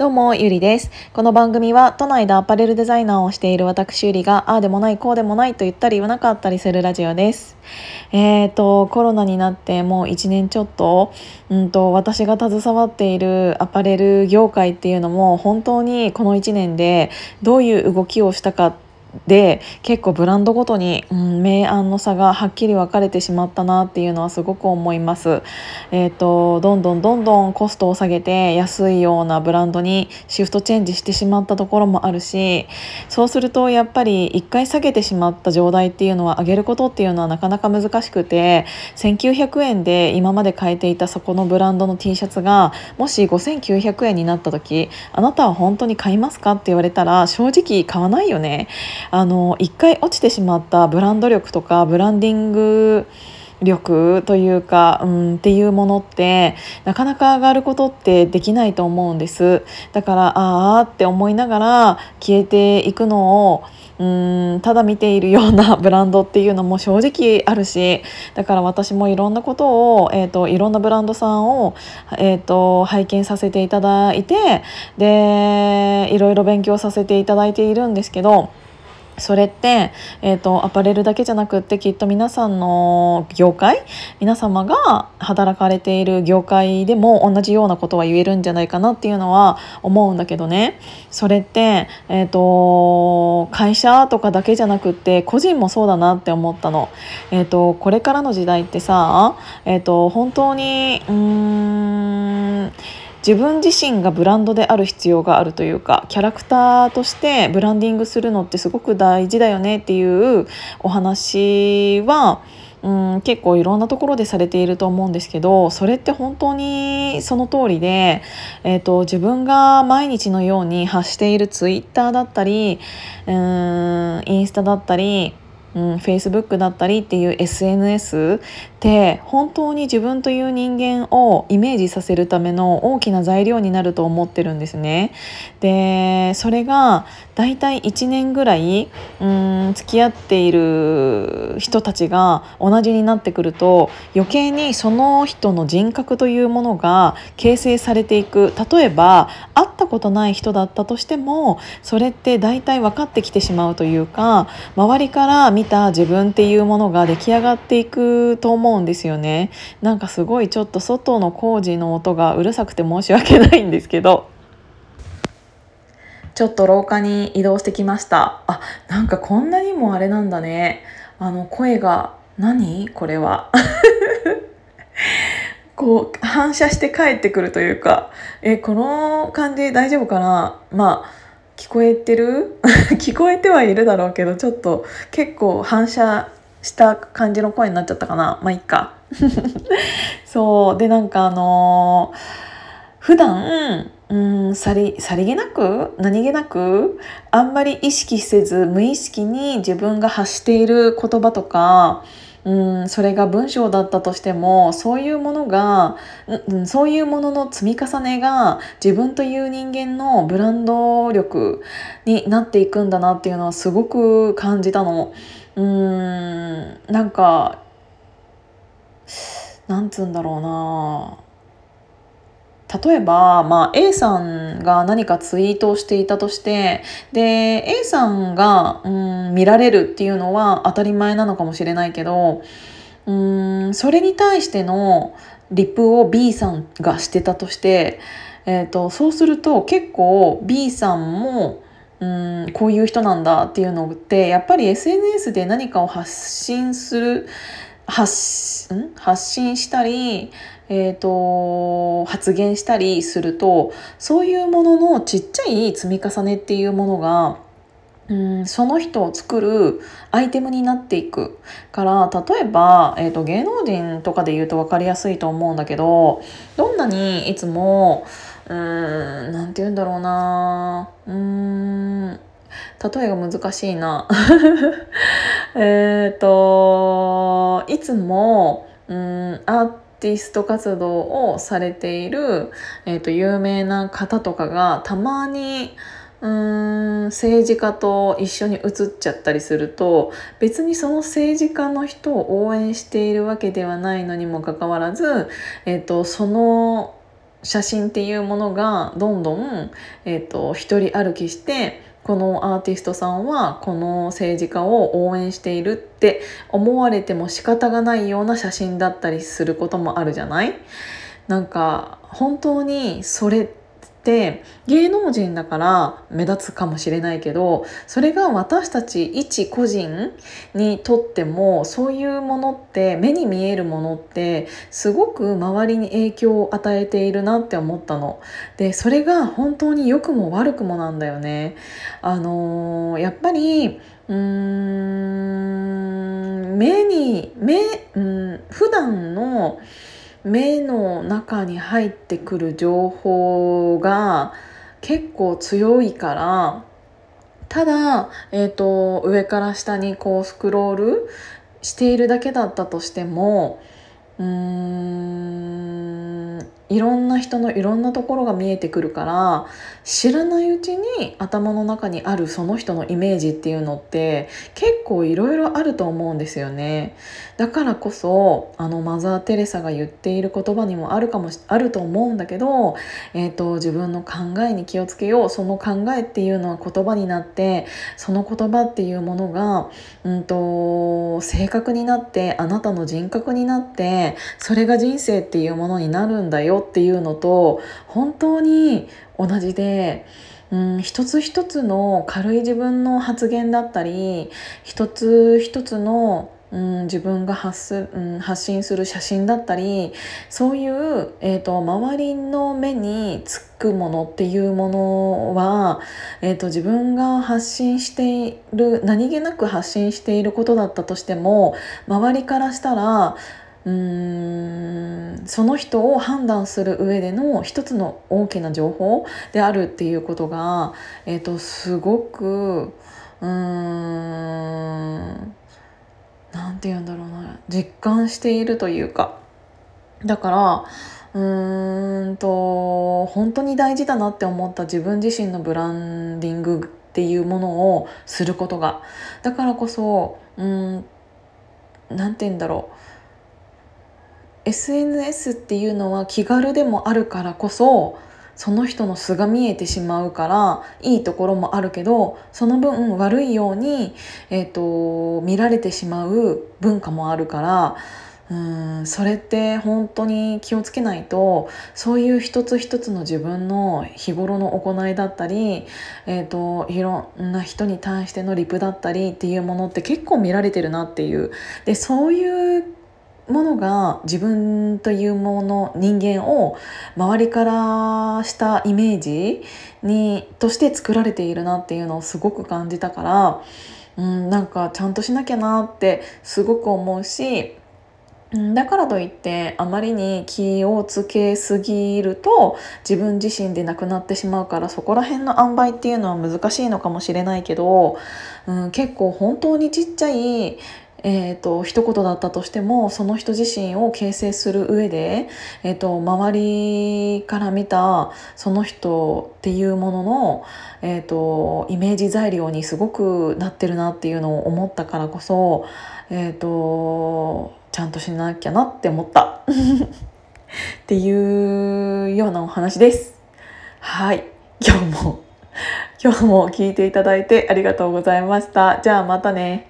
どうも、ゆりです。この番組は都内でアパレルデザイナーをしている私ゆりが、ああでもない、こうでもないと言ったり言わなかったりするラジオです。えーと、コロナになってもう1年ちょっと、うんと、私が携わっているアパレル業界っていうのも本当にこの1年でどういう動きをしたかってで結構ブランドごとに、うん、明暗の差がはっきり分かれてしまったなっていうのはすごく思います。えーと、どんどんどんどんコストを下げて安いようなブランドにシフトチェンジしてしまったところもあるしそうするとやっぱり一回下げてしまった状態っていうのは上げることっていうのはなかなか難しくて1900円で今まで買えていたそこのブランドの T シャツがもし5900円になった時あなたは本当に買いますかって言われたら正直買わないよね。あの一回落ちてしまったブランド力とかブランディング力というか、うん、っていうものってなかなか上がることってできないと思うんです。だからああって思いながら消えていくのをうんただ見ているような ブランドっていうのも正直あるしだから私もいろんなことを、えーと、いろんなブランドさんを、えーと拝見させていただいてでいろいろ勉強させていただいているんですけどそれって、えーと、アパレルだけじゃなくってきっと皆さんの業界皆様が働かれている業界でも同じようなことは言えるんじゃないかなっていうのは思うんだけどねそれって、えーと、会社とかだけじゃなくって個人もそうだなって思ったの。えーと、これからの時代ってさ、えー、と本当にうーん自分自身がブランドである必要があるというかキャラクターとしてブランディングするのってすごく大事だよねっていうお話はうん結構いろんなところでされていると思うんですけどそれって本当にその通りで、えーと、自分が毎日のように発しているツイッターだったりうんインスタだったりうん、Facebook だったりっていう SNS って本当に自分という人間をイメージさせるための大きな材料になると思ってるんですね。でそれがだいたい1年ぐらいうん付き合っている人たちが同じになってくると余計にその人の人格というものが形成されていく例えば会ったことない人だったとしてもそれって大体分かってきてしまうというか周りから見た自分っていうものが出来上がっていくと思うんですよね。なんかすごいちょっと外の工事の音がうるさくて申し訳ないんですけど。ちょっと廊下に移動してきました。あなんかこんなにもあれなんだね。あの声が何？これは。こう反射して帰ってくるというかえこの感じ大丈夫かな？まあ聞こえてる？聞こえてはいるだろうけどちょっと結構反射した感じの声になっちゃったかな？まあいっか。そう。でなんかあのー、普段うんさりさりげなく？何気なく？あんまり意識せず無意識に自分が発している言葉とかうんそれが文章だったとしてもそういうものが、うん、そういうものの積み重ねが自分という人間のブランド力になっていくんだなっていうのはすごく感じたの。うんなんかなんつうんだろうな例えば、まあ、A さんが何かツイートをしていたとしてで A さんが、うん、見られるっていうのは当たり前なのかもしれないけどうんそれに対してのリプを B さんがしてたとして、えーと、そうすると結構 B さんもうんこういう人なんだっていうのってやっぱり SNS で何かを発信する発ん？発信したり、えーと、発言したりするとそういうもののちっちゃい積み重ねっていうものがうんその人を作るアイテムになっていくから例えば、えーと、芸能人とかで言うと分かりやすいと思うんだけどどんなにいつもうーん何て言うんだろうなうーん例えが難しいな。えっといつもうんアーティスト活動をされている、えーと、有名な方とかがたまにうん政治家と一緒に写っちゃったりすると別にその政治家の人を応援しているわけではないのにもかかわらず、えーとその写真っていうものがどんどん、えーと、一人歩きしてこのアーティストさんはこの政治家を応援しているって思われても仕方がないような写真だったりすることもあるじゃない？なんか本当にそれって芸能人だから目立つかもしれないけどそれが私たち一個人にとってもそういうものって目に見えるものってすごく周りに影響を与えているなって思ったの。でそれが本当に良くも悪くもなんだよね。あのー、やっぱりうーん目に目、うん、普段の目の中に入ってくる情報が結構強いからただ、えーと、上から下にこうスクロールしているだけだったとしてもうんいろんな人のいろんなところが見えてくるから知らないうちに頭の中にあるその人のイメージっていうのって結構いろいろあると思うんですよねだからこそあのマザー・テレサが言っている言葉にもあるかもあると思うんだけど、えーと、自分の考えに気をつけようその考えっていうのは言葉になってその言葉っていうものが、うんと性格になってあなたの人格になってそれが人生っていうものになるんだよっていうのと本当に同じで。うん、一つ一つの軽い自分の発言だったり一つ一つのうん、自分が発す、うん、発信する写真だったりそういう、えーと、周りの目につくものっていうものは、えーと自分が発信している何気なく発信していることだったとしても周りからしたらうんその人を判断する上での一つの大きな情報であるっていうことが、えーと、すごくうーん何て言うんだろうな。実感しているというか。だからうーんと本当に大事だなって思った自分自身のブランディングっていうものをすることが。だからこそうん何て言うんだろう。SNS っていうのは気軽でもあるからこそその人の素が見えてしまうからいいところもあるけどその分悪いように、えーと、見られてしまう文化もあるからうんそれって本当に気をつけないとそういう一つ一つの自分の日頃の行いだったり、えーといろんな人に対してのリプだったりっていうものって結構見られてるなっていう。でそういうものが自分というもの人間を周りからしたイメージにとして作られているなっていうのをすごく感じたから、うん、なんかちゃんとしなきゃなってすごく思うしだからといってあまりに気をつけすぎると自分自身でなくなってしまうからそこら辺の塩梅っていうのは難しいのかもしれないけど、うん、結構本当にちっちゃいえーと、一言だったとしてもその人自身を形成する上で、えーと、周りから見たその人っていうものの、えーと、イメージ材料にすごくなってるなっていうのを思ったからこそ、えー、とちゃんとしなきゃなって思った っていうようなお話です。はい今日も今日も聞いていただいてありがとうございました。じゃあまたね。